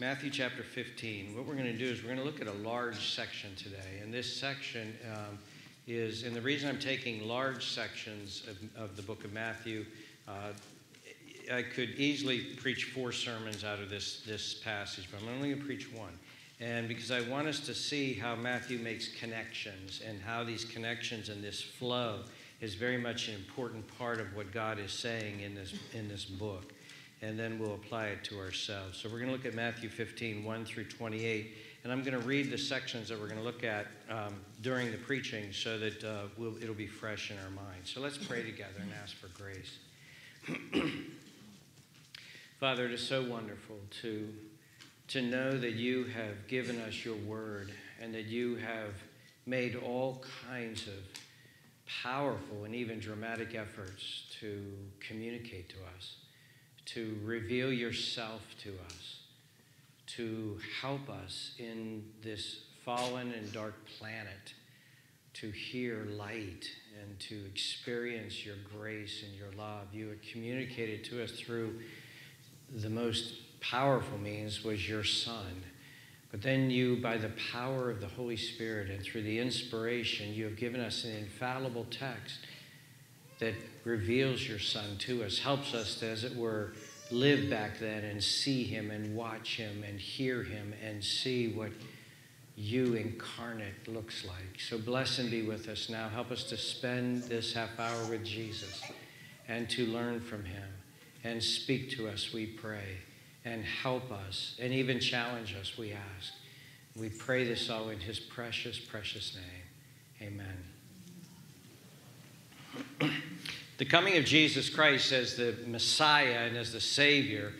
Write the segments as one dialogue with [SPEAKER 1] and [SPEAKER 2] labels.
[SPEAKER 1] Matthew chapter 15. What we're going to do is we're going to look at a large section today. And this section um, is, and the reason I'm taking large sections of, of the book of Matthew, uh, I could easily preach four sermons out of this, this passage, but I'm only going to preach one. And because I want us to see how Matthew makes connections and how these connections and this flow is very much an important part of what God is saying in this, in this book. And then we'll apply it to ourselves. So we're going to look at Matthew 15, 1 through 28. And I'm going to read the sections that we're going to look at um, during the preaching so that uh, we'll, it'll be fresh in our minds. So let's pray together and ask for grace. Father, it is so wonderful to, to know that you have given us your word and that you have made all kinds of powerful and even dramatic efforts to communicate to us, to reveal yourself to us, to help us in this fallen and dark planet to hear light and to experience your grace and your love. You had communicated to us through the most powerful means was your Son. But then you, by the power of the Holy Spirit and through the inspiration, you have given us an infallible text that reveals your Son to us, helps us to, as it were, live back then and see Him and watch Him and hear Him and see what you incarnate looks like. So bless and be with us now. Help us to spend this half hour with Jesus and to learn from Him and speak to us, we pray, and help us, and even challenge us, we ask. We pray this all in his precious, precious name. Amen. The coming of Jesus Christ as the Messiah and as the Savior,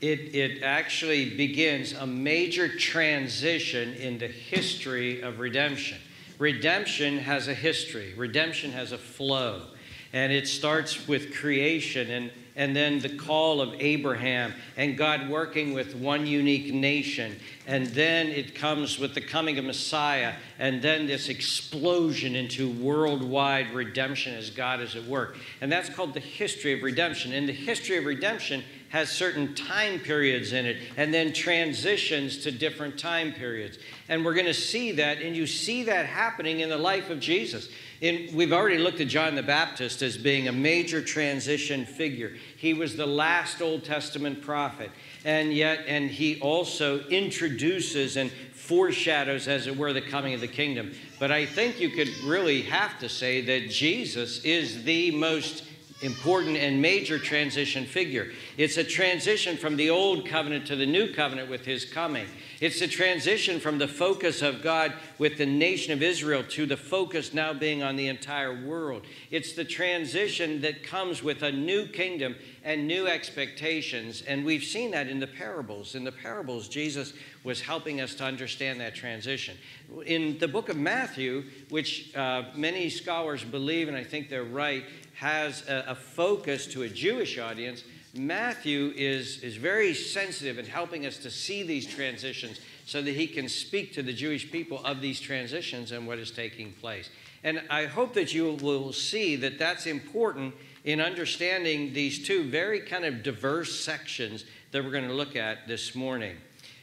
[SPEAKER 1] it, it actually begins a major transition in the history of redemption. Redemption has a history, redemption has a flow, and it starts with creation. And and then the call of Abraham and God working with one unique nation. And then it comes with the coming of Messiah, and then this explosion into worldwide redemption as God is at work. And that's called the history of redemption. And the history of redemption has certain time periods in it and then transitions to different time periods. And we're going to see that, and you see that happening in the life of Jesus. In, we've already looked at John the Baptist as being a major transition figure. He was the last Old Testament prophet, and yet, and he also introduces and foreshadows, as it were, the coming of the kingdom. But I think you could really have to say that Jesus is the most important and major transition figure. It's a transition from the old covenant to the new covenant with his coming. It's a transition from the focus of God with the nation of Israel to the focus now being on the entire world. It's the transition that comes with a new kingdom and new expectations. And we've seen that in the parables. In the parables, Jesus was helping us to understand that transition. In the book of Matthew, which uh, many scholars believe, and I think they're right, has a, a focus to a Jewish audience Matthew is, is very sensitive in helping us to see these transitions so that he can speak to the Jewish people of these transitions and what is taking place. And I hope that you will see that that's important in understanding these two very kind of diverse sections that we're going to look at this morning.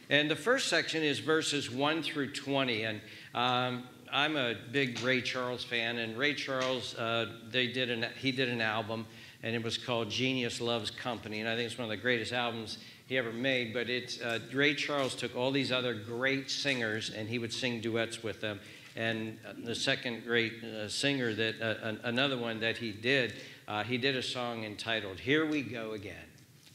[SPEAKER 1] And the first section is verses 1 through 20. And um, I'm a big Ray Charles fan, and Ray Charles, uh, they did an, he did an album and it was called Genius Loves Company. And I think it's one of the greatest albums he ever made. But it's uh, Ray Charles took all these other great singers and he would sing duets with them. And uh, the second great uh, singer that uh, another one that he did, uh, he did a song entitled "Here We Go Again."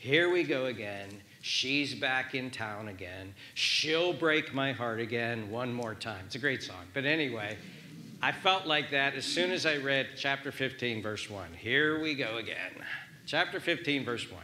[SPEAKER 1] Here we go again. She's back in town again. She'll break my heart again one more time. It's a great song. But anyway. I felt like that as soon as I read chapter 15, verse 1. Here we go again. Chapter 15, verse 1.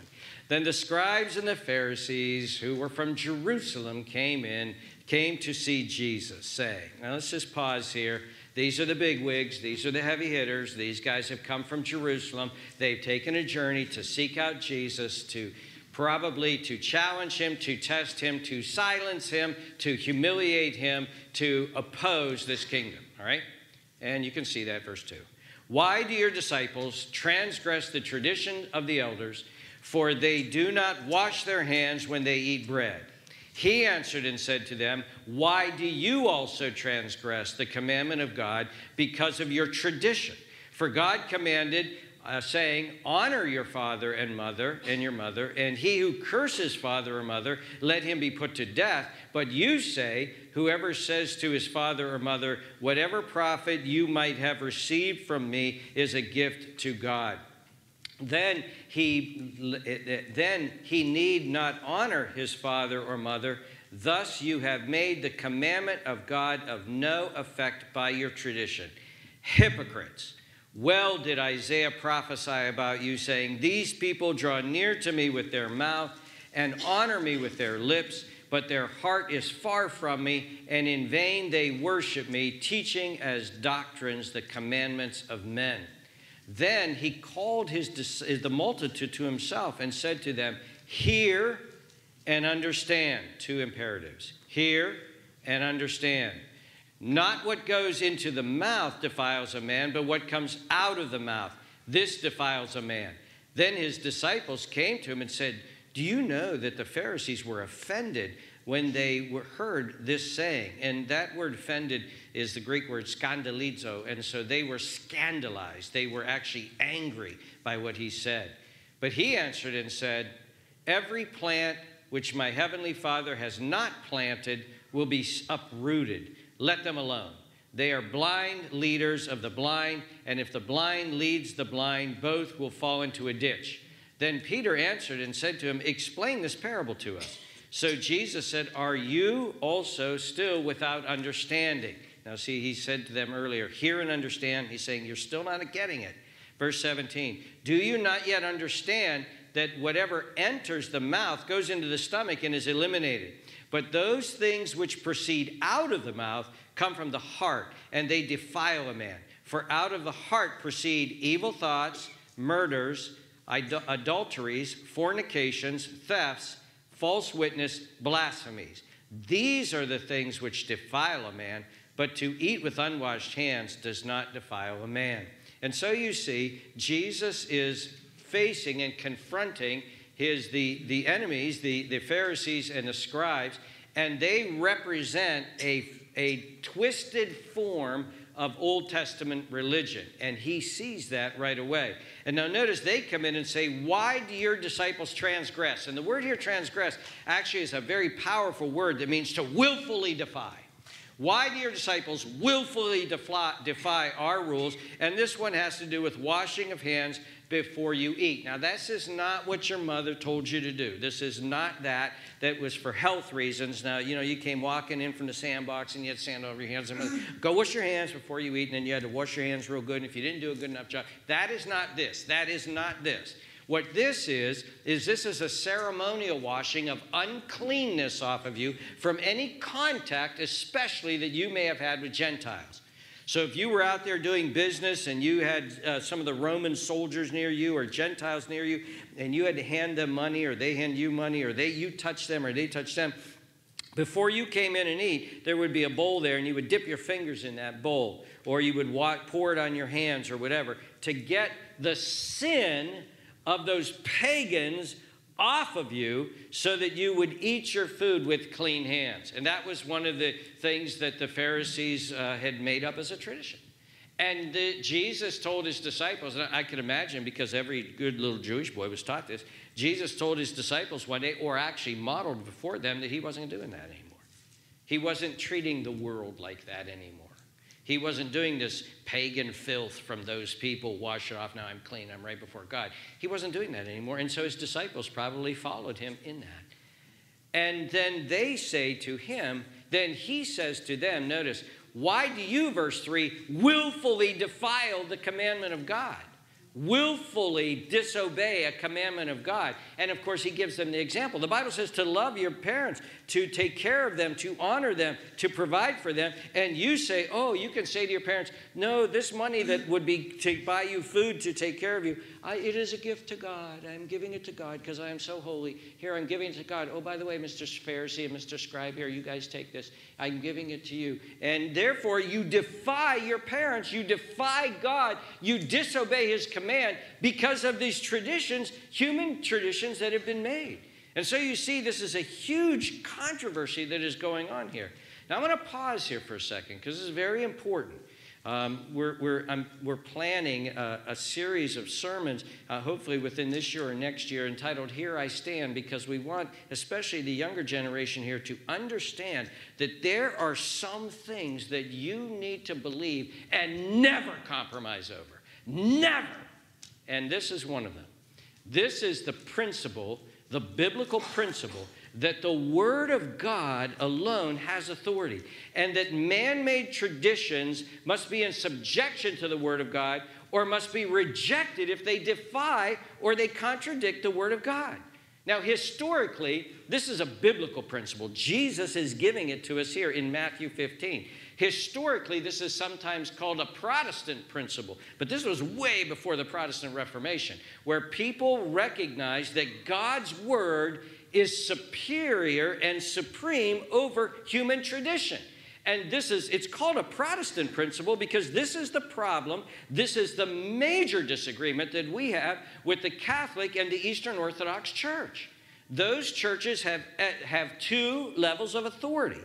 [SPEAKER 1] Then the scribes and the Pharisees who were from Jerusalem came in, came to see Jesus, saying, Now let's just pause here. These are the big wigs. These are the heavy hitters. These guys have come from Jerusalem. They've taken a journey to seek out Jesus, to probably to challenge him, to test him, to silence him, to humiliate him, to oppose this kingdom. All right? And you can see that, verse 2. Why do your disciples transgress the tradition of the elders? For they do not wash their hands when they eat bread. He answered and said to them, Why do you also transgress the commandment of God because of your tradition? For God commanded, uh, saying, Honor your father and mother and your mother, and he who curses father or mother, let him be put to death. But you say, Whoever says to his father or mother, Whatever profit you might have received from me is a gift to God. Then he, then he need not honor his father or mother. Thus you have made the commandment of God of no effect by your tradition. Hypocrites! Well did Isaiah prophesy about you, saying, These people draw near to me with their mouth and honor me with their lips, but their heart is far from me, and in vain they worship me, teaching as doctrines the commandments of men. Then he called his, the multitude to himself and said to them, Hear and understand. Two imperatives. Hear and understand. Not what goes into the mouth defiles a man, but what comes out of the mouth. This defiles a man. Then his disciples came to him and said, Do you know that the Pharisees were offended when they were heard this saying? And that word offended is the Greek word scandalizo. And so they were scandalized. They were actually angry by what he said. But he answered and said, Every plant which my heavenly Father has not planted will be uprooted. Let them alone. They are blind leaders of the blind, and if the blind leads the blind, both will fall into a ditch. Then Peter answered and said to him, Explain this parable to us. So Jesus said, Are you also still without understanding? Now, see, he said to them earlier, Hear and understand. He's saying, You're still not getting it. Verse 17, Do you not yet understand that whatever enters the mouth goes into the stomach and is eliminated? But those things which proceed out of the mouth come from the heart, and they defile a man. For out of the heart proceed evil thoughts, murders, adulteries, fornications, thefts, false witness, blasphemies. These are the things which defile a man, but to eat with unwashed hands does not defile a man. And so you see, Jesus is facing and confronting his the, the enemies, the, the Pharisees and the scribes, and they represent a, a twisted form of Old Testament religion. And he sees that right away. And now notice they come in and say, Why do your disciples transgress? And the word here, transgress, actually is a very powerful word that means to willfully defy. Why do your disciples willfully defy, defy, our rules? And this one has to do with washing of hands before you eat. Now, this is not what your mother told you to do. This is not that. That was for health reasons. Now, you know, you came walking in from the sandbox and you had sand over your hands. And go wash your hands before you eat, and then you had to wash your hands real good. And if you didn't do a good enough job, that is not this. That is not this. What this is, is this is a ceremonial washing of uncleanness off of you from any contact, especially that you may have had with Gentiles. So if you were out there doing business and you had uh, some of the Roman soldiers near you or Gentiles near you, and you had to hand them money or they hand you money or they you touch them or they touch them, before you came in and eat, there would be a bowl there, and you would dip your fingers in that bowl, or you would walk, pour it on your hands or whatever to get the sin of those pagans off of you so that you would eat your food with clean hands. And that was one of the things that the Pharisees uh, had made up as a tradition. And the, Jesus told his disciples, and I can imagine because every good little Jewish boy was taught this, Jesus told his disciples one day, or actually modeled before them, that he wasn't doing that anymore. He wasn't treating the world like that anymore. He wasn't doing this pagan filth from those people, wash it off, now I'm clean, I'm right before God. He wasn't doing that anymore. And so his disciples probably followed him in that. And then they say to him, then he says to them, notice, why do you, verse 3, willfully defile the commandment of God? willfully disobey a commandment of God. And of course, he gives them the example. The Bible says to love your parents, to take care of them, to honor them, to provide for them. And you say, oh, you can say to your parents, no, this money that would be to buy you food to take care of you, I, it is a gift to God. I'm giving it to God because I am so holy. Here, I'm giving it to God. Oh, by the way, Mr. Pharisee and Mr. Scribe, here, you guys take this. I'm giving it to you. And therefore, you defy your parents. You defy God. You disobey his command because of these traditions, human traditions that have been made. And so you see, this is a huge controversy that is going on here. Now, I'm going to pause here for a second because this is very important. Um, we're, we're, we're planning a, a, series of sermons, uh, hopefully within this year or next year, entitled Here I Stand, because we want, especially the younger generation here, to understand that there are some things that you need to believe and never compromise over. Never. And this is one of them. This is the principle, the biblical principle that the Word of God alone has authority, and that man made traditions must be in subjection to the Word of God or must be rejected if they defy or they contradict the Word of God. Now, historically, this is a biblical principle. Jesus is giving it to us here in Matthew 15. Historically, this is sometimes called a Protestant principle, but this was way before the Protestant Reformation, where people recognized that God's Word is superior and supreme over human tradition. And this is, it's called a Protestant principle because this is the problem. This is the major disagreement that we have with the Catholic and the Eastern Orthodox Church. Those churches have, eh, have two levels of authority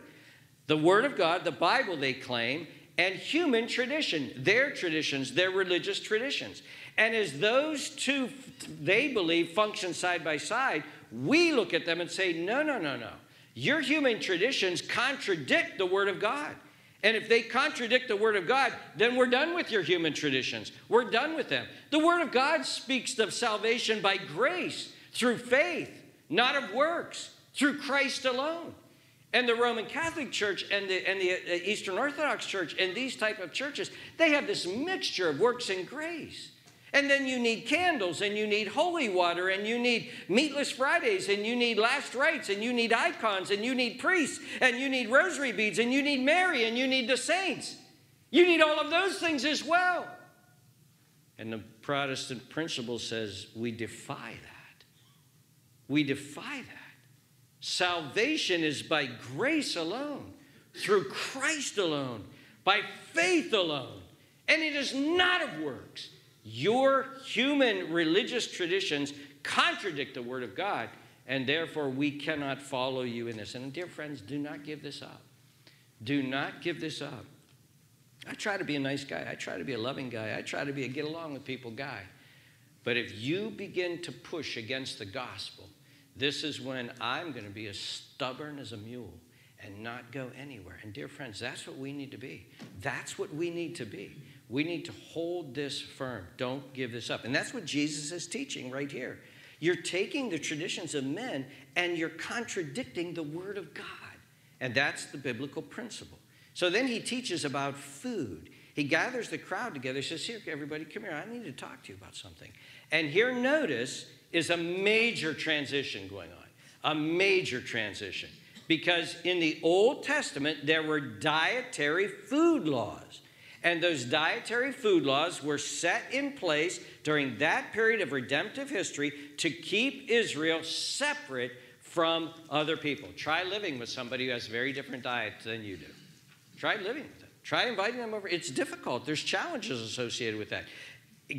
[SPEAKER 1] the Word of God, the Bible, they claim, and human tradition, their traditions, their religious traditions. And as those two, they believe, function side by side, we look at them and say, no, no, no, no. Your human traditions contradict the Word of God. And if they contradict the Word of God, then we're done with your human traditions. We're done with them. The Word of God speaks of salvation by grace, through faith, not of works, through Christ alone. And the Roman Catholic Church and the, and the uh, Eastern Orthodox Church and these type of churches, they have this mixture of works and grace. And then you need candles, and you need holy water, and you need meatless Fridays, and you need last rites, and you need icons, and you need priests, and you need rosary beads, and you need Mary, and you need the saints. You need all of those things as well. And the Protestant principle says we defy that. We defy that. Salvation is by grace alone, through Christ alone, by faith alone, and it is not of works. Your human religious traditions contradict the Word of God, and therefore we cannot follow you in this. And dear friends, do not give this up. Do not give this up. I try to be a nice guy. I try to be a loving guy. I try to be a get along with people guy. But if you begin to push against the gospel, this is when I'm going to be as stubborn as a mule and not go anywhere. And dear friends, that's what we need to be. That's what we need to be. We need to hold this firm. Don't give this up. And that's what Jesus is teaching right here. You're taking the traditions of men and you're contradicting the Word of God. And that's the biblical principle. So then he teaches about food. He gathers the crowd together. He says, Here, everybody, come here. I need to talk to you about something. And here, notice, is a major transition going on. A major transition. Because in the Old Testament, there were dietary food laws. And those dietary food laws were set in place during that period of redemptive history to keep Israel separate from other people. Try living with somebody who has a very different diet than you do. Try living with them. Try inviting them over. It's difficult. There's challenges associated with that.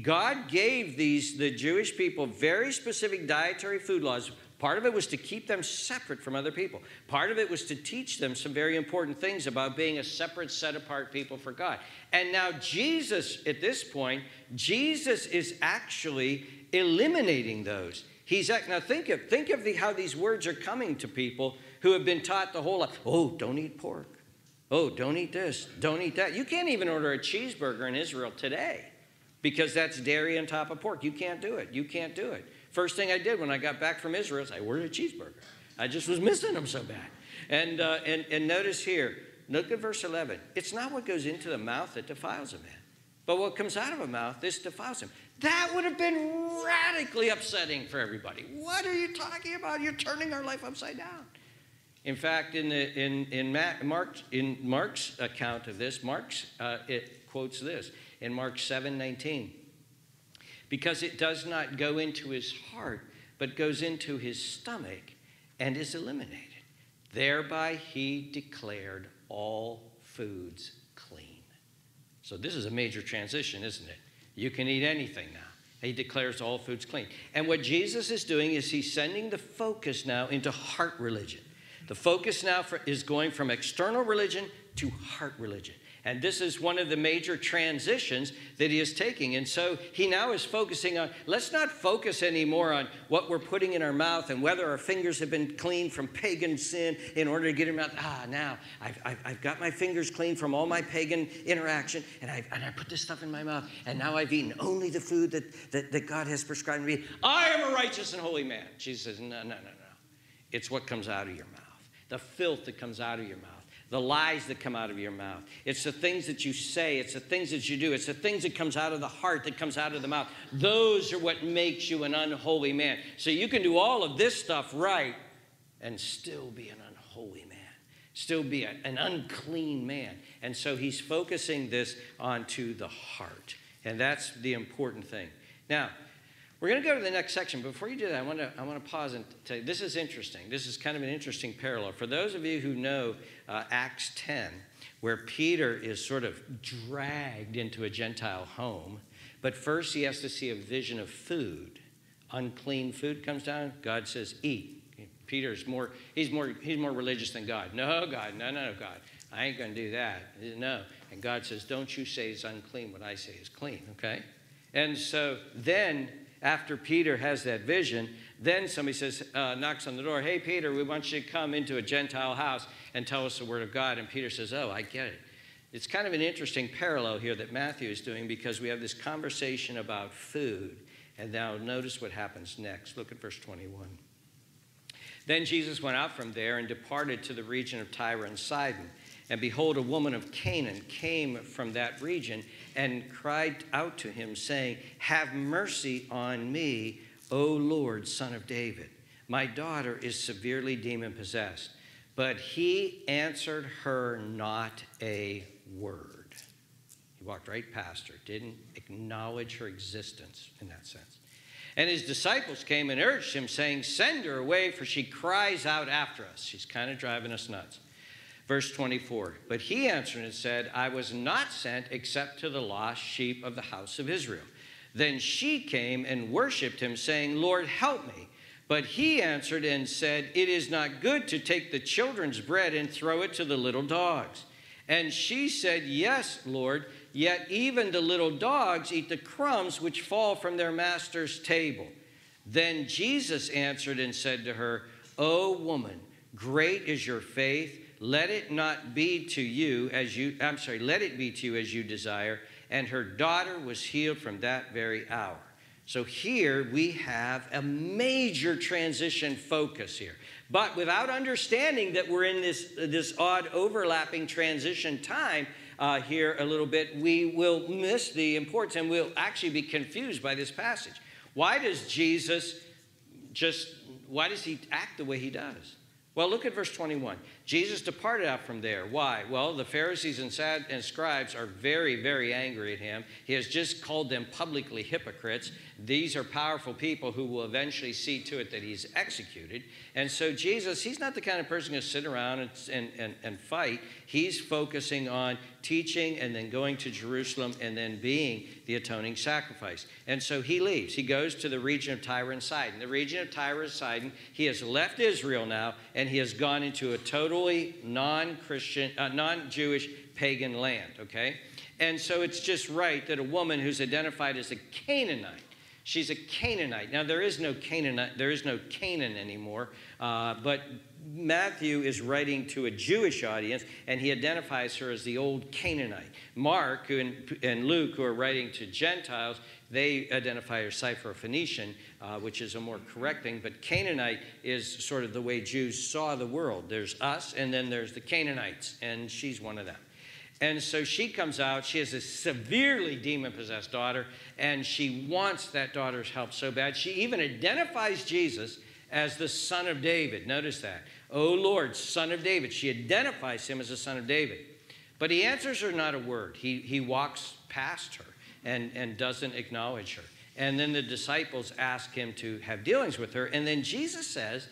[SPEAKER 1] God gave these the Jewish people very specific dietary food laws Part of it was to keep them separate from other people. Part of it was to teach them some very important things about being a separate, set apart people for God. And now, Jesus, at this point, Jesus is actually eliminating those. He's now think of think of the, how these words are coming to people who have been taught the whole life. Oh, don't eat pork. Oh, don't eat this. Don't eat that. You can't even order a cheeseburger in Israel today because that's dairy on top of pork. You can't do it. You can't do it. First thing I did when I got back from Israel is I ordered a cheeseburger. I just was missing them so bad. And, uh, and, and notice here, look at verse 11. It's not what goes into the mouth that defiles a man, but what comes out of a mouth, this defiles him. That would have been radically upsetting for everybody. What are you talking about? You're turning our life upside down. In fact, in, the, in, in, Mark, in Mark's account of this, Mark's, uh, it quotes this in Mark 7 19 because it does not go into his heart, but goes into his stomach and is eliminated. Thereby he declared all foods clean. So this is a major transition, isn't it? You can eat anything now. He declares all foods clean. And what Jesus is doing is he's sending the focus now into heart religion. The focus now for, is going from external religion to heart religion. And this is one of the major transitions that he is taking. And so he now is focusing on let's not focus anymore on what we're putting in our mouth and whether our fingers have been cleaned from pagan sin in order to get them out. Ah, now I've, I've, I've got my fingers clean from all my pagan interaction, and, i and I put this stuff in my mouth, and now I've eaten only the food that, that, that God has prescribed me. I am a righteous and holy man. Jesus says, no, no, no, no. It's what comes out of your mouth, the filth that comes out of your mouth the lies that come out of your mouth. It's the things that you say, it's the things that you do, it's the things that comes out of the heart that comes out of the mouth. Those are what makes you an unholy man. So you can do all of this stuff right and still be an unholy man. Still be a, an unclean man. And so he's focusing this onto the heart. And that's the important thing. Now, we're going to go to the next section. Before you do that, I want to, I want to pause and tell you this is interesting. This is kind of an interesting parallel. For those of you who know uh, Acts 10, where Peter is sort of dragged into a Gentile home, but first he has to see a vision of food. Unclean food comes down, God says, eat. Peter's more, he's more, he's more religious than God. No, God, no, no, God. I ain't going to do that. No. And God says, don't you say it's unclean what I say is clean, okay? And so then after Peter has that vision, then somebody says, uh, knocks on the door, hey, Peter, we want you to come into a Gentile house and tell us the word of God. And Peter says, oh, I get it. It's kind of an interesting parallel here that Matthew is doing because we have this conversation about food. And now notice what happens next. Look at verse 21. Then Jesus went out from there and departed to the region of Tyre and Sidon. And behold, a woman of Canaan came from that region and cried out to him, saying, Have mercy on me, O Lord, son of David. My daughter is severely demon possessed. But he answered her not a word. He walked right past her, didn't acknowledge her existence in that sense. And his disciples came and urged him, saying, Send her away, for she cries out after us. She's kind of driving us nuts. Verse 24 But he answered and said, I was not sent except to the lost sheep of the house of Israel. Then she came and worshipped him, saying, Lord, help me. But he answered and said, It is not good to take the children's bread and throw it to the little dogs. And she said, Yes, Lord, yet even the little dogs eat the crumbs which fall from their master's table. Then Jesus answered and said to her, O woman, great is your faith let it not be to you as you, I'm sorry, let it be to you as you desire. And her daughter was healed from that very hour. So here we have a major transition focus here. But without understanding that we're in this, this odd overlapping transition time uh, here a little bit, we will miss the importance and we'll actually be confused by this passage. Why does Jesus just, why does he act the way he does? Well, look at verse 21. Jesus departed out from there. Why? Well, the Pharisees and, sad, and scribes are very, very angry at him. He has just called them publicly hypocrites. These are powerful people who will eventually see to it that he's executed. And so, Jesus, he's not the kind of person to sit around and, and, and, and fight. He's focusing on teaching and then going to Jerusalem and then being the atoning sacrifice. And so he leaves. He goes to the region of Tyre and Sidon. The region of Tyre and Sidon, he has left Israel now and he has gone into a totally non Christian, uh, non Jewish pagan land, okay? And so it's just right that a woman who's identified as a Canaanite She's a Canaanite. Now there is no Canaanite, there is no Canaan anymore, uh, but Matthew is writing to a Jewish audience, and he identifies her as the old Canaanite. Mark and, Luke, who are writing to Gentiles, they identify her as Syrophoenician, uh, which is a more correct thing. But Canaanite is sort of the way Jews saw the world. There's us, and then there's the Canaanites, and she's one of them. And so she comes out. She has a severely demon possessed daughter, and she wants that daughter's help so bad. She even identifies Jesus as the son of David. Notice that. Oh Lord, son of David. She identifies him as the son of David. But he answers her not a word. He, he walks past her and, and doesn't acknowledge her. And then the disciples ask him to have dealings with her. And then Jesus says,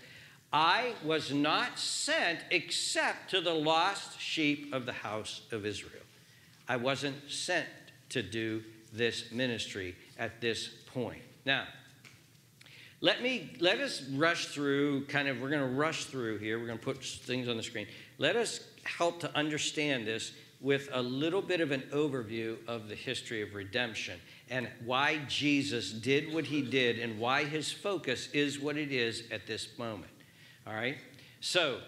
[SPEAKER 1] I was not sent except to the lost sheep of the house of Israel. I wasn't sent to do this ministry at this point. Now, let me let us rush through kind of we're going to rush through here. We're going to put things on the screen. Let us help to understand this with a little bit of an overview of the history of redemption and why Jesus did what he did and why his focus is what it is at this moment. All right? So,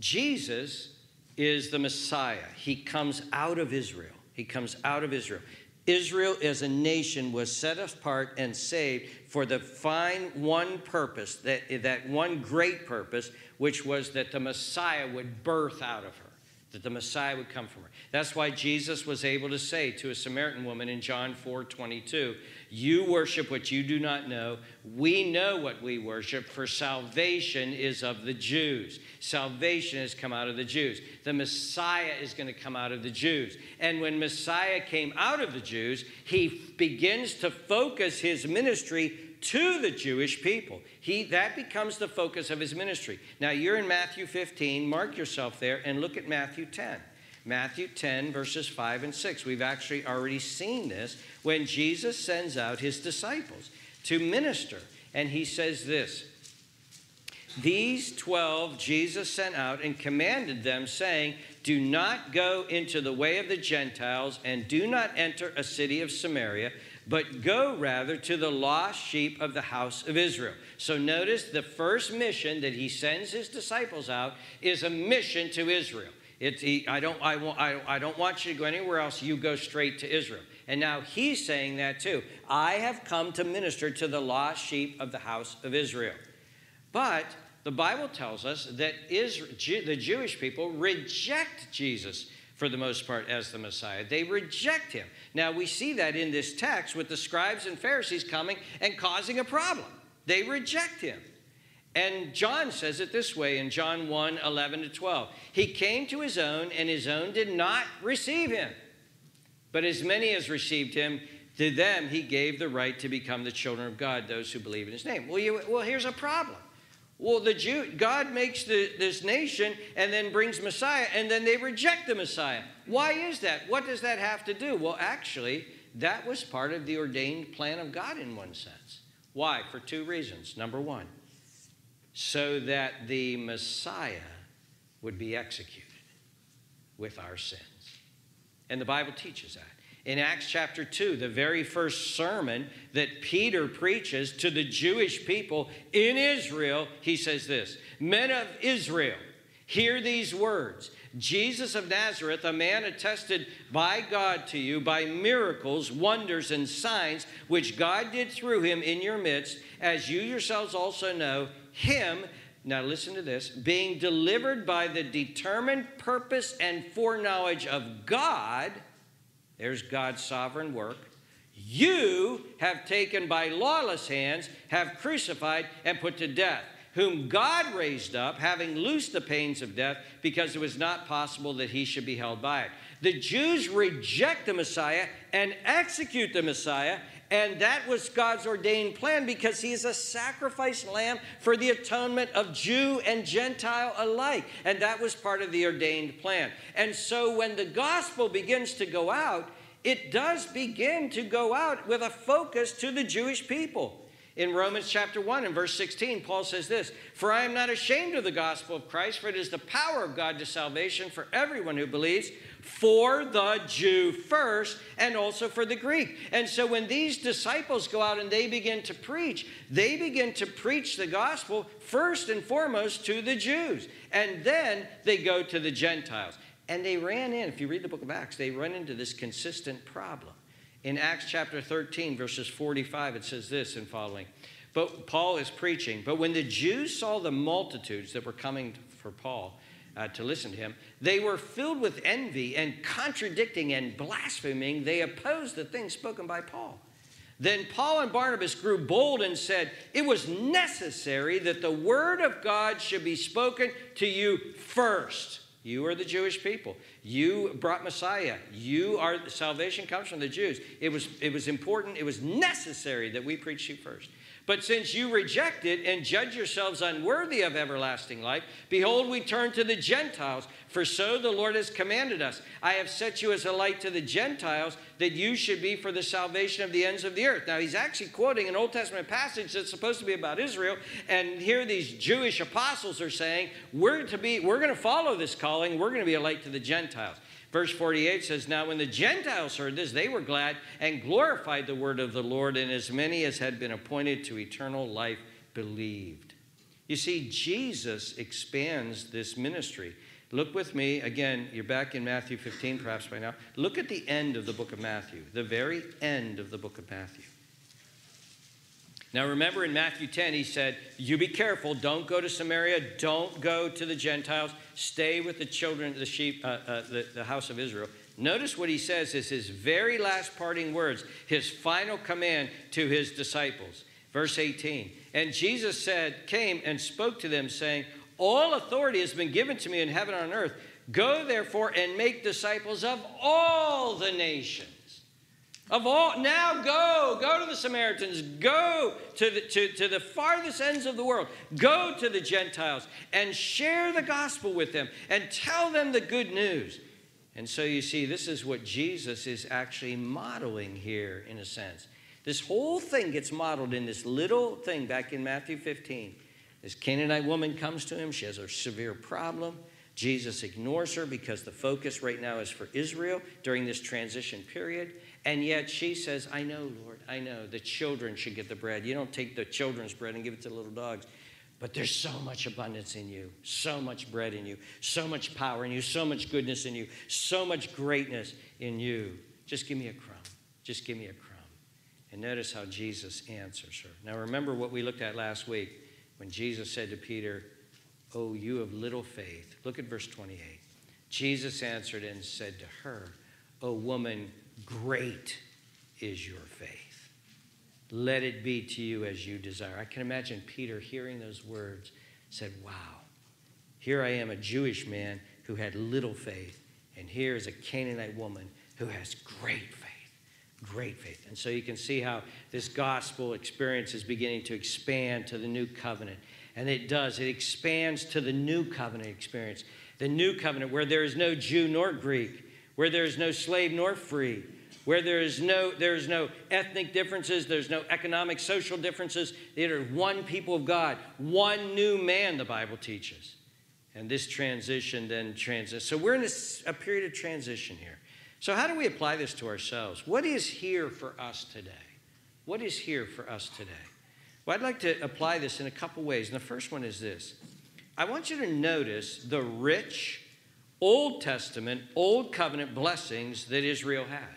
[SPEAKER 1] Jesus is the Messiah. He comes out of Israel. He comes out of Israel. Israel as a nation was set apart and saved for the fine one purpose, that, that one great purpose, which was that the Messiah would birth out of her that the Messiah would come from her. That's why Jesus was able to say to a Samaritan woman in John 4 22, You worship what you do not know. We know what we worship, for salvation is of the Jews. Salvation has come out of the Jews. The Messiah is going to come out of the Jews. And when Messiah came out of the Jews, he begins to focus his ministry to the Jewish people. He, that becomes the focus of his ministry. Now, you're in Matthew 15. Mark yourself there and look at Matthew 10. Matthew 10, verses 5 and 6. We've actually already seen this when Jesus sends out his disciples to minister. And he says this These 12 Jesus sent out and commanded them, saying, Do not go into the way of the Gentiles, and do not enter a city of Samaria but go rather to the lost sheep of the house of Israel. So notice the first mission that he sends his disciples out is a mission to Israel. He, I, don't, I, I, I don't want you to go anywhere else. You go straight to Israel. And now he's saying that too. I have come to minister to the lost sheep of the house of Israel. But the Bible tells us that Israel, the Jewish people reject Jesus for the most part, as the Messiah. They reject him. Now, we see that in this text with the scribes and Pharisees coming and causing a problem. They reject him. And John says it this way in John 1 11 to 12. He came to his own, and his own did not receive him. But as many as received him, to them he gave the right to become the children of God, those who believe in his name. Well, you, well here's a problem. Well, the Jew, God makes the, this nation and then brings Messiah, and then they reject the Messiah. Why is that? What does that have to do? Well, actually, that was part of the ordained plan of God in one sense. Why? For two reasons. Number one, so that the Messiah would be executed with our sins. And the Bible teaches that in Acts chapter 2, the very first sermon that Peter preaches to the Jewish people in Israel, he says this Men of Israel, hear these words Jesus of Nazareth, a man attested by God to you by miracles, wonders, and signs which God did through him in your midst, as you yourselves also know, him. Now, listen to this being delivered by the determined purpose and foreknowledge of God there's God's sovereign work. You have taken by lawless hands, have crucified and put to death, whom God raised up, having loosed the pains of death, because it was not possible that he should be held by it. The Jews reject the Messiah and execute the Messiah, and that was God's ordained plan because he is a sacrifice lamb for the atonement of Jew and Gentile alike. And that was part of the ordained plan. And so when the gospel begins to go out, it does begin to go out with a focus to the Jewish people. In Romans chapter 1 and verse 16, Paul says this For I am not ashamed of the gospel of Christ, for it is the power of God to salvation for everyone who believes, for the Jew first, and also for the Greek. And so when these disciples go out and they begin to preach, they begin to preach the gospel first and foremost to the Jews. And then they go to the Gentiles. And they ran in, if you read the book of Acts, they run into this consistent problem. In Acts chapter 13, verses 45, it says this and following. But Paul is preaching. But when the Jews saw the multitudes that were coming for Paul uh, to listen to him, they were filled with envy and contradicting and blaspheming. They opposed the things spoken by Paul. Then Paul and Barnabas grew bold and said, It was necessary that the word of God should be spoken to you first. You are the Jewish people. You brought Messiah. You are salvation comes from the Jews. It was, it was important, it was necessary that we preach you first. But since you reject it and judge yourselves unworthy of everlasting life, behold, we turn to the Gentiles. For so the Lord has commanded us I have set you as a light to the Gentiles, that you should be for the salvation of the ends of the earth. Now, he's actually quoting an Old Testament passage that's supposed to be about Israel, and here these Jewish apostles are saying, We're to be, we're going to follow this calling, we're going to be a light to the Gentiles. Verse 48 says, Now when the Gentiles heard this, they were glad and glorified the word of the Lord, and as many as had been appointed to eternal life believed. You see, Jesus expands this ministry. Look with me, again, you're back in Matthew 15 perhaps by now. Look at the end of the book of Matthew, the very end of the book of Matthew. Now, remember in Matthew 10, he said, You be careful, don't go to Samaria, don't go to the Gentiles, stay with the children, the sheep, uh, uh, the, the house of Israel. Notice what he says is his very last parting words, his final command to his disciples. Verse 18. And Jesus said, came and spoke to them, saying, All authority has been given to me in heaven and on earth. Go therefore and make disciples of all the nations of all, now go, go to the Samaritans, go to the, to, to the farthest ends of the world, go to the Gentiles and share the gospel with them and tell them the good news. And so you see, this is what Jesus is actually modeling here in a sense. This whole thing gets modeled in this little thing back in Matthew 15. This Canaanite woman comes to him, she has a severe problem. Jesus ignores her because the focus right now is for Israel during this transition period. And yet she says, I know, Lord, I know. The children should get the bread. You don't take the children's bread and give it to little dogs. But there's so much abundance in you, so much bread in you, so much power in you, so much goodness in you, so much greatness in you. Just give me a crumb. Just give me a crumb. And notice how Jesus answers her. Now, remember what we looked at last week when Jesus said to Peter, Oh, you have little faith. Look at verse 28. Jesus answered and said to her, Oh, woman, Great is your faith. Let it be to you as you desire. I can imagine Peter hearing those words, said, Wow, here I am, a Jewish man who had little faith, and here is a Canaanite woman who has great faith. Great faith. And so you can see how this gospel experience is beginning to expand to the new covenant. And it does, it expands to the new covenant experience. The new covenant where there is no Jew nor Greek, where there is no slave nor free, where there is no there's no ethnic differences, there's no economic, social differences. They are one people of God, one new man. The Bible teaches, and this transition then transits. So we're in a, a period of transition here. So how do we apply this to ourselves? What is here for us today? What is here for us today? Well, I'd like to apply this in a couple ways. And the first one is this I want you to notice the rich Old Testament, Old Covenant blessings that Israel had.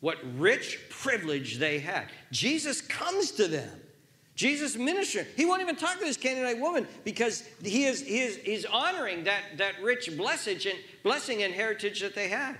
[SPEAKER 1] What rich privilege they had. Jesus comes to them. Jesus ministering. He won't even talk to this Canaanite woman because he is, he is he's honoring that, that rich blessing and, blessing and heritage that they had.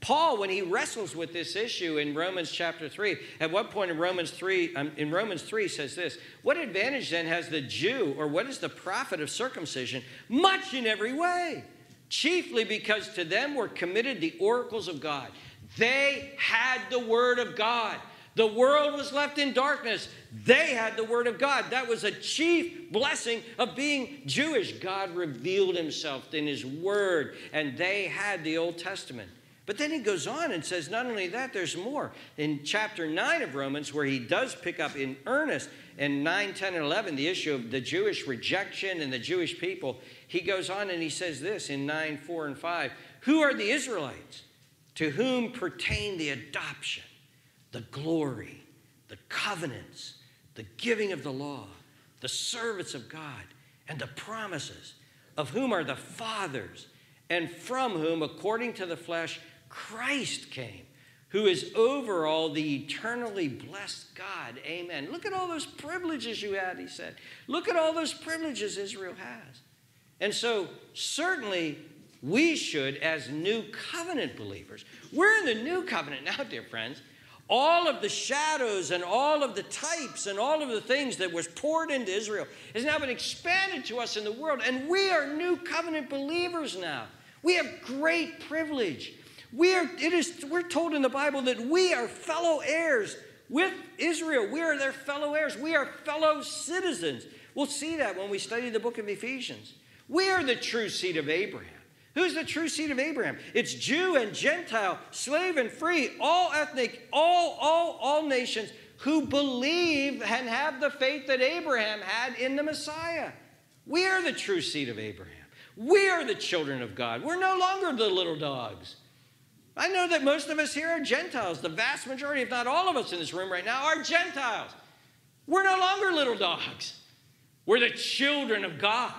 [SPEAKER 1] Paul, when he wrestles with this issue in Romans chapter 3, at what point in Romans 3, um, in Romans 3 says this, what advantage then has the Jew, or what is the profit of circumcision? Much in every way chiefly because to them were committed the oracles of God. They had the Word of God. The world was left in darkness. They had the Word of God. That was a chief blessing of being Jewish. God revealed Himself in His Word, and they had the Old Testament. But then he goes on and says, not only that, there's more. In chapter 9 of Romans, where he does pick up in earnest in 9, 10, and 11 the issue of the Jewish rejection and the Jewish people, he goes on and he says this in 9, 4, and 5 Who are the Israelites? To whom pertain the adoption, the glory, the covenants, the giving of the law, the service of God, and the promises, of whom are the fathers, and from whom, according to the flesh, Christ came, who is over all the eternally blessed God. Amen. Look at all those privileges you had, he said. Look at all those privileges Israel has. And so, certainly, we should, as new covenant believers, we're in the new covenant now, dear friends. All of the shadows and all of the types and all of the things that was poured into Israel has now been expanded to us in the world, and we are new covenant believers now. We have great privilege. We are, it is, we're told in the Bible that we are fellow heirs with Israel. We are their fellow heirs. We are fellow citizens. We'll see that when we study the book of Ephesians. We are the true seed of Abraham, Who's the true seed of Abraham? It's Jew and Gentile, slave and free, all ethnic, all, all, all nations who believe and have the faith that Abraham had in the Messiah. We are the true seed of Abraham. We are the children of God. We're no longer the little dogs. I know that most of us here are Gentiles. The vast majority, if not all of us in this room right now, are Gentiles. We're no longer little dogs. We're the children of God.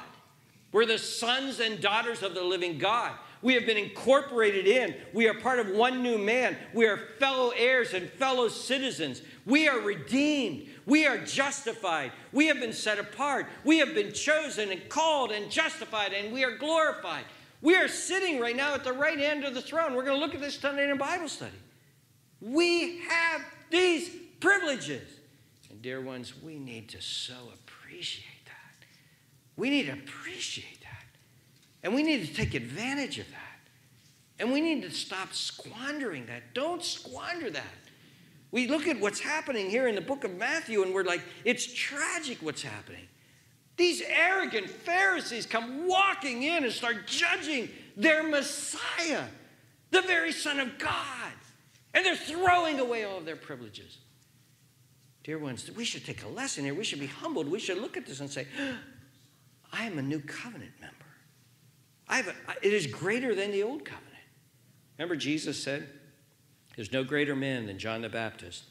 [SPEAKER 1] We're the sons and daughters of the living God. We have been incorporated in. We are part of one new man. We are fellow heirs and fellow citizens. We are redeemed. We are justified. We have been set apart. We have been chosen and called and justified, and we are glorified. We are sitting right now at the right hand of the throne. We're going to look at this Sunday in Bible study. We have these privileges. And, dear ones, we need to so appreciate that. We need to appreciate that. And we need to take advantage of that. And we need to stop squandering that. Don't squander that. We look at what's happening here in the book of Matthew and we're like, it's tragic what's happening. These arrogant Pharisees come walking in and start judging their Messiah, the very Son of God. And they're throwing away all of their privileges. Dear ones, we should take a lesson here. We should be humbled. We should look at this and say, I am a new covenant member. I have a, it is greater than the old covenant. Remember, Jesus said, There's no greater man than John the Baptist,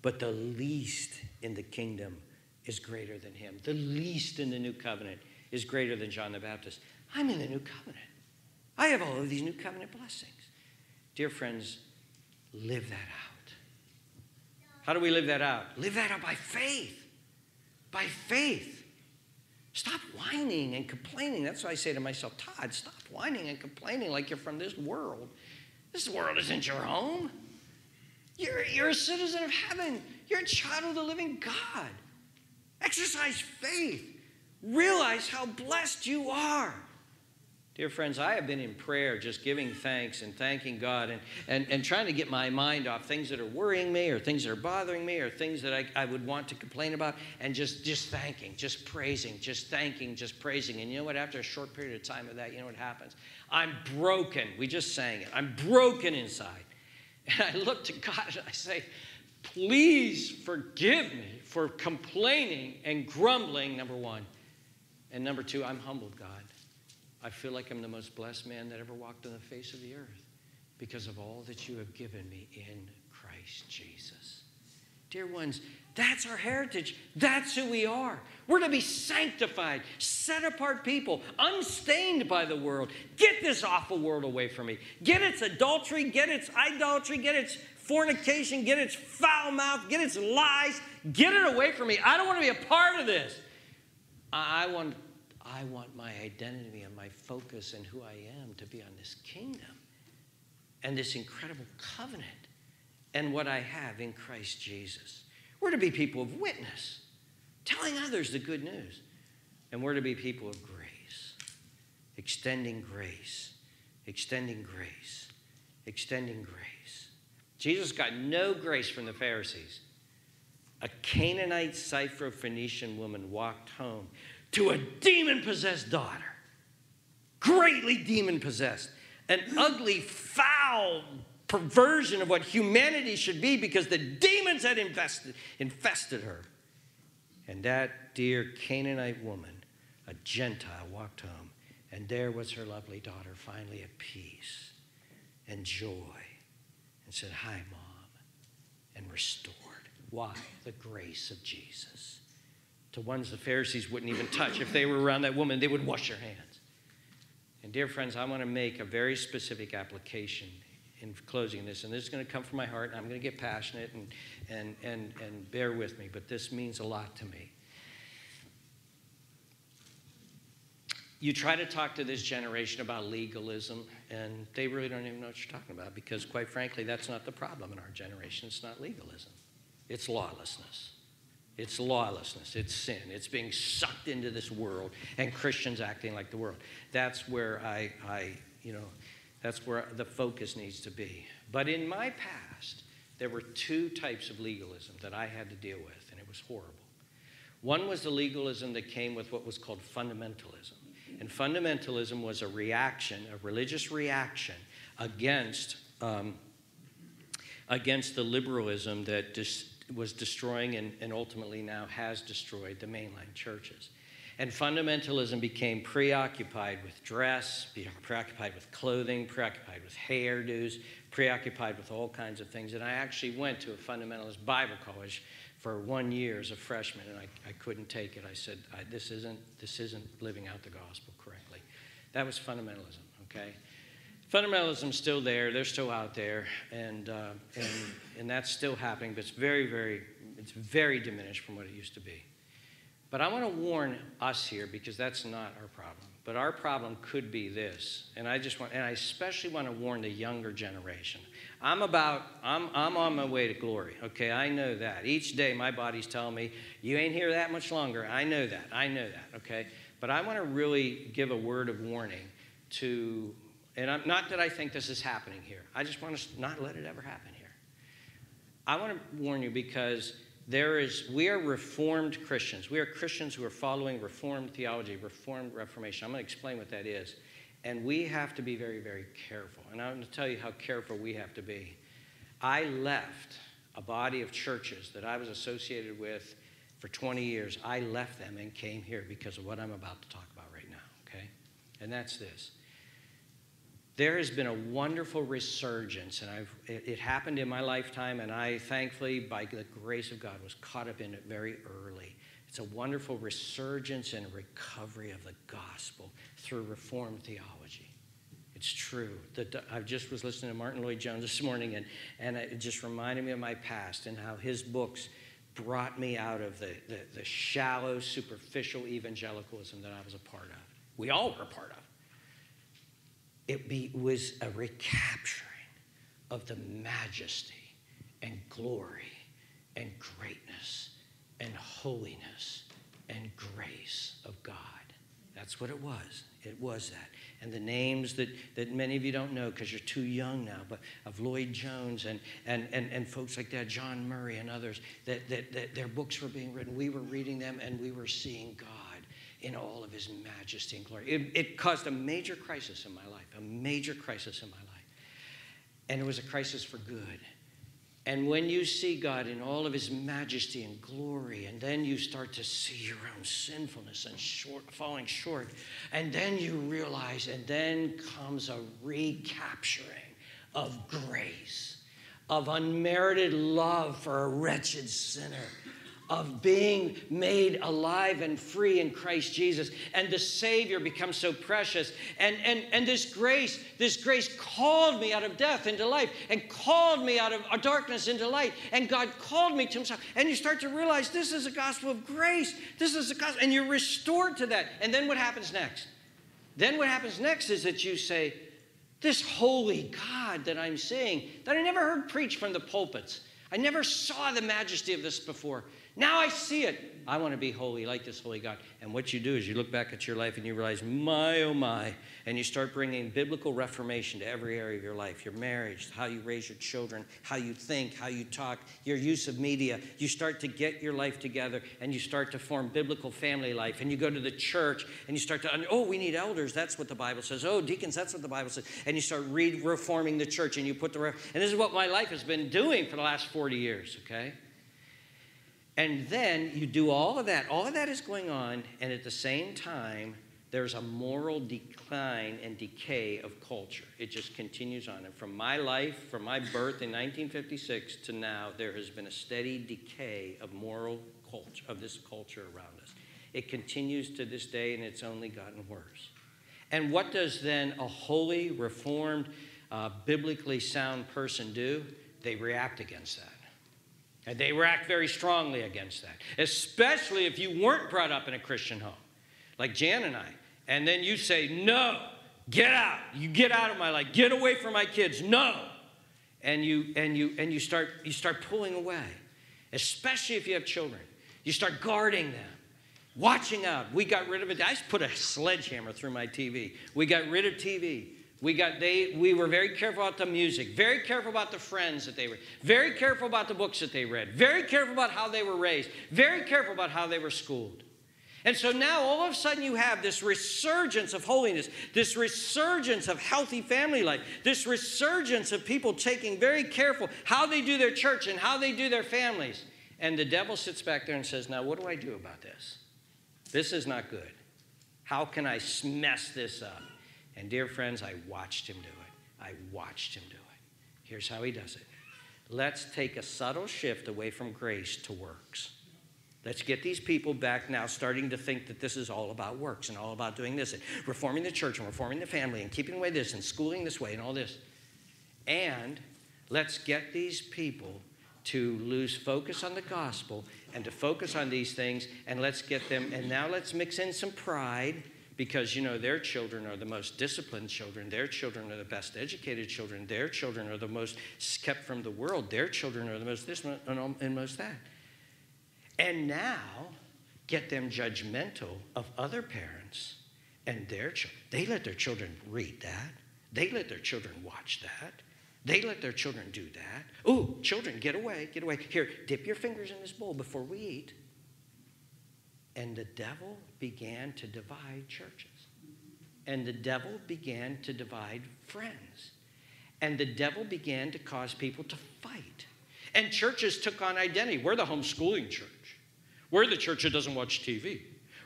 [SPEAKER 1] but the least in the kingdom is greater than him. The least in the new covenant is greater than John the Baptist. I'm in the new covenant. I have all of these new covenant blessings. Dear friends, live that out. How do we live that out? Live that out by faith. By faith. Stop whining and complaining. That's why I say to myself, Todd, stop whining and complaining like you're from this world. This world isn't your home. You're, you're a citizen of heaven. You're a child of the living God. Exercise faith. Realize how blessed you are. Dear friends, I have been in prayer just giving thanks and thanking God and, and, and trying to get my mind off things that are worrying me or things that are bothering me or things that I, I would want to complain about and just, just thanking, just praising, just thanking, just praising. And you know what? After a short period of time of that, you know what happens? I'm broken. We just sang it. I'm broken inside. And I look to God and I say, please forgive me for complaining and grumbling, number one. And number two, I'm humbled, God. I feel like I'm the most blessed man that ever walked on the face of the earth because of all that you have given me in Christ Jesus. Dear ones, that's our heritage. That's who we are. We're to be sanctified, set apart people, unstained by the world. Get this awful world away from me. Get its adultery, get its idolatry, get its fornication, get its foul mouth, get its lies. Get it away from me. I don't want to be a part of this. I want I want my identity and my focus and who I am to be on this kingdom and this incredible covenant and what I have in Christ Jesus. We're to be people of witness, telling others the good news. And we're to be people of grace, extending grace, extending grace, extending grace. Jesus got no grace from the Pharisees. A Canaanite Syrophoenician woman walked home to a demon possessed daughter, greatly demon possessed, an ugly, foul perversion of what humanity should be because the demons had infested her. And that dear Canaanite woman, a Gentile, walked home, and there was her lovely daughter, finally at peace and joy, and said, Hi, Mom, and restored. Why? The grace of Jesus to ones the Pharisees wouldn't even touch. If they were around that woman, they would wash their hands. And, dear friends, I want to make a very specific application in closing this. And this is going to come from my heart, and I'm going to get passionate and, and, and, and bear with me, but this means a lot to me. You try to talk to this generation about legalism, and they really don't even know what you're talking about because, quite frankly, that's not the problem in our generation. It's not legalism, it's lawlessness. It's lawlessness, it's sin, it's being sucked into this world, and Christians acting like the world. That's where I, I, you know, that's where the focus needs to be. But in my past, there were two types of legalism that I had to deal with, and it was horrible. One was the legalism that came with what was called fundamentalism. And fundamentalism was a reaction, a religious reaction against, um, against the liberalism that dis- was destroying and, and ultimately now has destroyed the mainline churches. And fundamentalism became preoccupied with dress, preoccupied with clothing, preoccupied with hairdos, preoccupied with all kinds of things. And I actually went to a fundamentalist Bible college for one year as a freshman, and I, I couldn't take it. I said, I, this, isn't, this isn't living out the gospel correctly. That was fundamentalism, okay? Fundamentalism's still there. They're still out there, and, uh, and, and that's still happening, but it's very, very, it's very diminished from what it used to be. But I want to warn us here because that's not our problem. But our problem could be this, and I just want, and I especially want to warn the younger generation. I'm about, I'm, I'm on my way to glory, okay? I know that. Each day my body's telling me, you ain't here that much longer. I know that. I know that, okay? But I want to really give a word of warning to, and I'm, not that I think this is happening here. I just want to not let it ever happen here. I want to warn you because there is, we are reformed Christians. We are Christians who are following reformed theology, reformed reformation. I'm going to explain what that is. And we have to be very, very careful. And I'm going to tell you how careful we have to be. I left a body of churches that I was associated with for 20 years. I left them and came here because of what I'm about to talk about right now, okay? And that's this there has been a wonderful resurgence, and I've, it, it, happened in my lifetime, and I thankfully, by the grace of God, was caught up in it very early. It's a wonderful resurgence and recovery of the gospel through Reformed theology. It's true. The, I just was listening to Martyn Lloyd-Jones this morning, and, and it just reminded me of my past and how his books brought me out of the, the, the shallow, superficial evangelicalism that I was a part of. We all were a part of it be, was a recapturing of the majesty and glory and greatness and holiness and grace of God. That's what it was. It was that. And the names that, that many of you don't know because you're too young now, but of Lloyd Jones and, and, and, and folks like that, John Murray and others, that, that, that their books were being written. We were reading them and we were seeing God in all of his majesty and glory. It, it, caused a major crisis in my life, a major crisis in my life. And it was a crisis for good. And when you see God in all of his majesty and glory, and then you start to see your own sinfulness and short, falling short, and then you realize, and then comes a recapturing of grace, of unmerited love for a wretched sinner of being made alive and free in Christ Jesus. And the Savior becomes so precious. And, and, and this grace, this grace called me out of death into life and called me out of uh, darkness into light. And God called me to Himself. And you start to realize this is a gospel of grace. This is a gospel. And you're restored to that. And then what happens next? Then what happens next is that you say, this holy God that I'm seeing, that I never heard preached from the pulpits. I never saw the majesty of this before. Now I see it. I want to be holy like this holy God. And what you do is you look back at your life and you realize, my, oh my. And you start bringing biblical reformation to every area of your life your marriage, how you raise your children, how you think, how you talk, your use of media. You start to get your life together and you start to form biblical family life. And you go to the church and you start to, oh, we need elders. That's what the Bible says. Oh, deacons, that's what the Bible says. And you start re reforming the church and you put the, and this is what my life has been doing for the last 40 years, okay? And then you do all of that. All of that is going on, and at the same time, there's a moral decline and decay of culture. It just continues on. And from my life, from my birth in 1956 to now, there has been a steady decay of moral culture, of this culture around us. It continues to this day, and it's only gotten worse. And what does then a holy, reformed, uh, biblically sound person do? They react against that. And they react very strongly against that, especially if you weren't brought up in a Christian home, like Jan and I. And then you say, No, get out. You get out of my life. Get away from my kids. No. And you and you and you start you start pulling away, especially if you have children. You start guarding them watching out. We got rid of it. I just put a sledgehammer through my TV. We got rid of TV. We, got, they, we were very careful about the music, very careful about the friends that they were, very careful about the books that they read, very careful about how they were raised, very careful about how they were schooled. And so now all of a sudden you have this resurgence of holiness, this resurgence of healthy family life, this resurgence of people taking very careful how they do their church and how they do their families. And the devil sits back there and says, Now, what do I do about this? This is not good. How can I mess this up? And dear friends, I watched him do it. I watched him do it. Here's how he does it let's take a subtle shift away from grace to works. Let's get these people back now starting to think that this is all about works and all about doing this and reforming the church and reforming the family and keeping away this and schooling this way and all this. And let's get these people to lose focus on the gospel and to focus on these things and let's get them and now let's mix in some pride because you know their children are the most disciplined children their children are the best educated children their children are the most kept from the world their children are the most this and most that and now get them judgmental of other parents and their children. They let their children read that. They let their children watch that. They let their children do that. Ooh, children, get away, get away. Here, dip your fingers in this bowl before we eat. And the devil began to divide churches. And the devil began to divide friends. And the devil began to cause people to fight. And churches took on identity. We're the homeschooling church. We're the church that doesn't watch TV.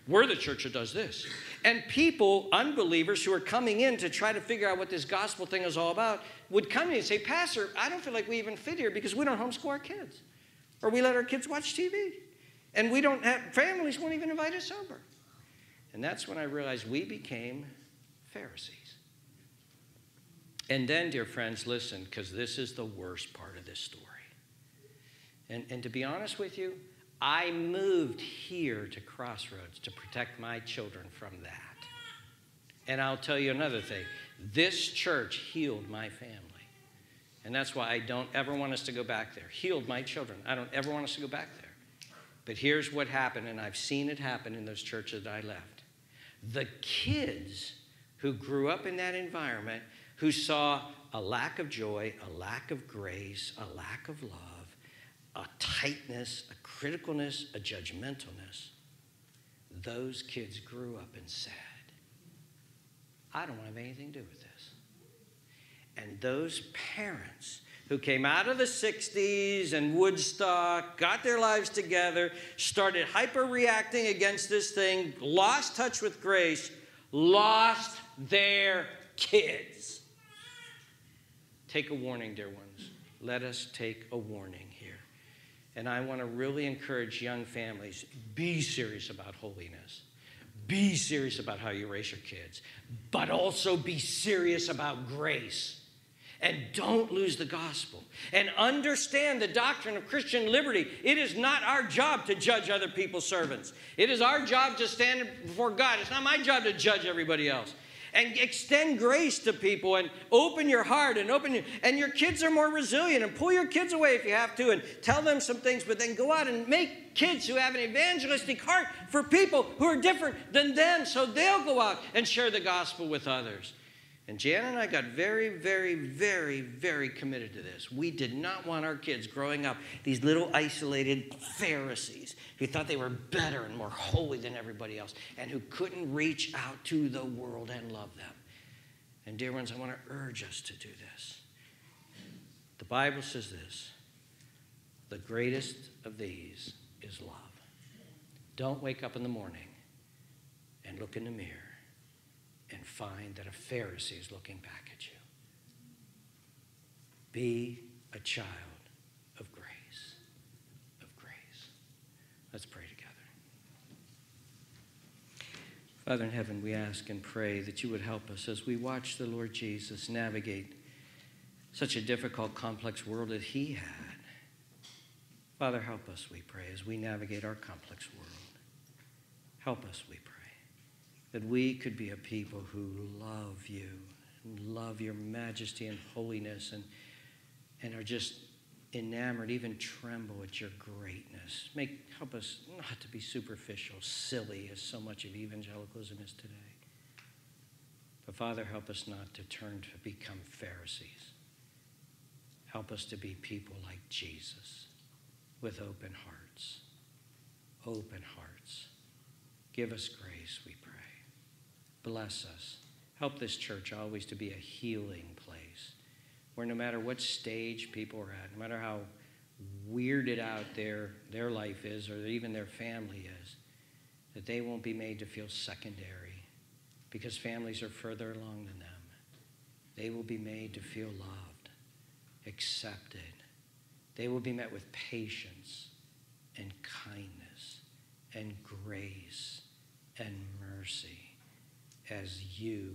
[SPEAKER 1] We're the church that does this. And people, unbelievers who are coming in to try to figure out what this gospel thing is all about, would come me and say, Pastor, I don't feel like we even fit here because we don't homeschool our kids. Or we let our kids watch TV. And we don't have, families won't even invite us over. And that's when I realized we became Pharisees. And then, dear friends, listen, because this is the worst part of this story. And, and to be honest with you, I moved here to Crossroads to protect my children from that. And I'll tell you another thing this church healed my family. And that's why I don't ever want us to go back there. Healed my children. I don't ever want us to go back there. But here's what happened, and I've seen it happen in those churches that I left. The kids who grew up in that environment, who saw a lack of joy, a lack of grace, a lack of love, a tightness, a criticalness, a judgmentalness, those kids grew up and said, I don't want to have anything to do with this. And those parents who came out of the 60s and Woodstock, got their lives together, started hyper reacting against this thing, lost touch with grace, lost their kids. Take a warning, dear ones. Let us take a warning. Here. And I want to really encourage young families be serious about holiness. Be serious about how you raise your kids, but also be serious about grace. And don't lose the gospel. And understand the doctrine of Christian liberty. It is not our job to judge other people's servants. It is our job to stand before God. It's not my job to judge everybody else and extend grace to people and open your heart and open your, and your kids are more resilient and pull your kids away if you have to and tell them some things but then go out and make kids who have an evangelistic heart for people who are different than them so they'll go out and share the gospel with others and Jan and I got very, very, very, very committed to this. We did not want our kids growing up these little isolated Pharisees who thought they were better and more holy than everybody else and who couldn't reach out to the world and love them. And, dear ones, I want to urge us to do this. The Bible says this the greatest of these is love. Don't wake up in the morning and look in the mirror find that a Pharisee is looking back at you. Be a child of grace. Of grace. Let's pray together. Father in heaven, we ask and pray that you would help us as we watch the Lord Jesus navigate such a difficult, complex world that he had. Father, help us, we pray, as we navigate our complex world. Help us, we pray that we could be a people who love you love your majesty and holiness and, and are just enamored, even tremble at your greatness. Make, help us not to be superficial, silly, as so much of evangelicalism is today. But Father, help us not to turn to become Pharisees. Help us to be people like Jesus with open hearts. Open hearts Give us grace, we pray. Bless us. Help this church always to be a healing place where no matter what stage people are at, no matter how weirded out their, their life is or even their family is, that they won't be made to feel secondary because families are further along than them. They will be made to feel loved, accepted. They will be met with patience and kindness and grace and mercy as you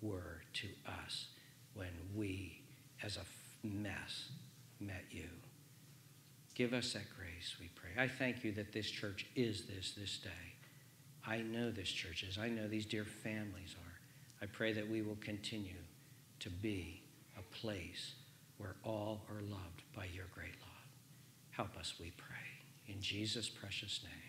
[SPEAKER 1] were to us when we, as a mess, met you. Give us that grace, we pray. I thank you that this church is this this day. I know this church is. I know these dear families are. I pray that we will continue to be a place where all are loved by your great love. Help us, we pray. In Jesus' precious name.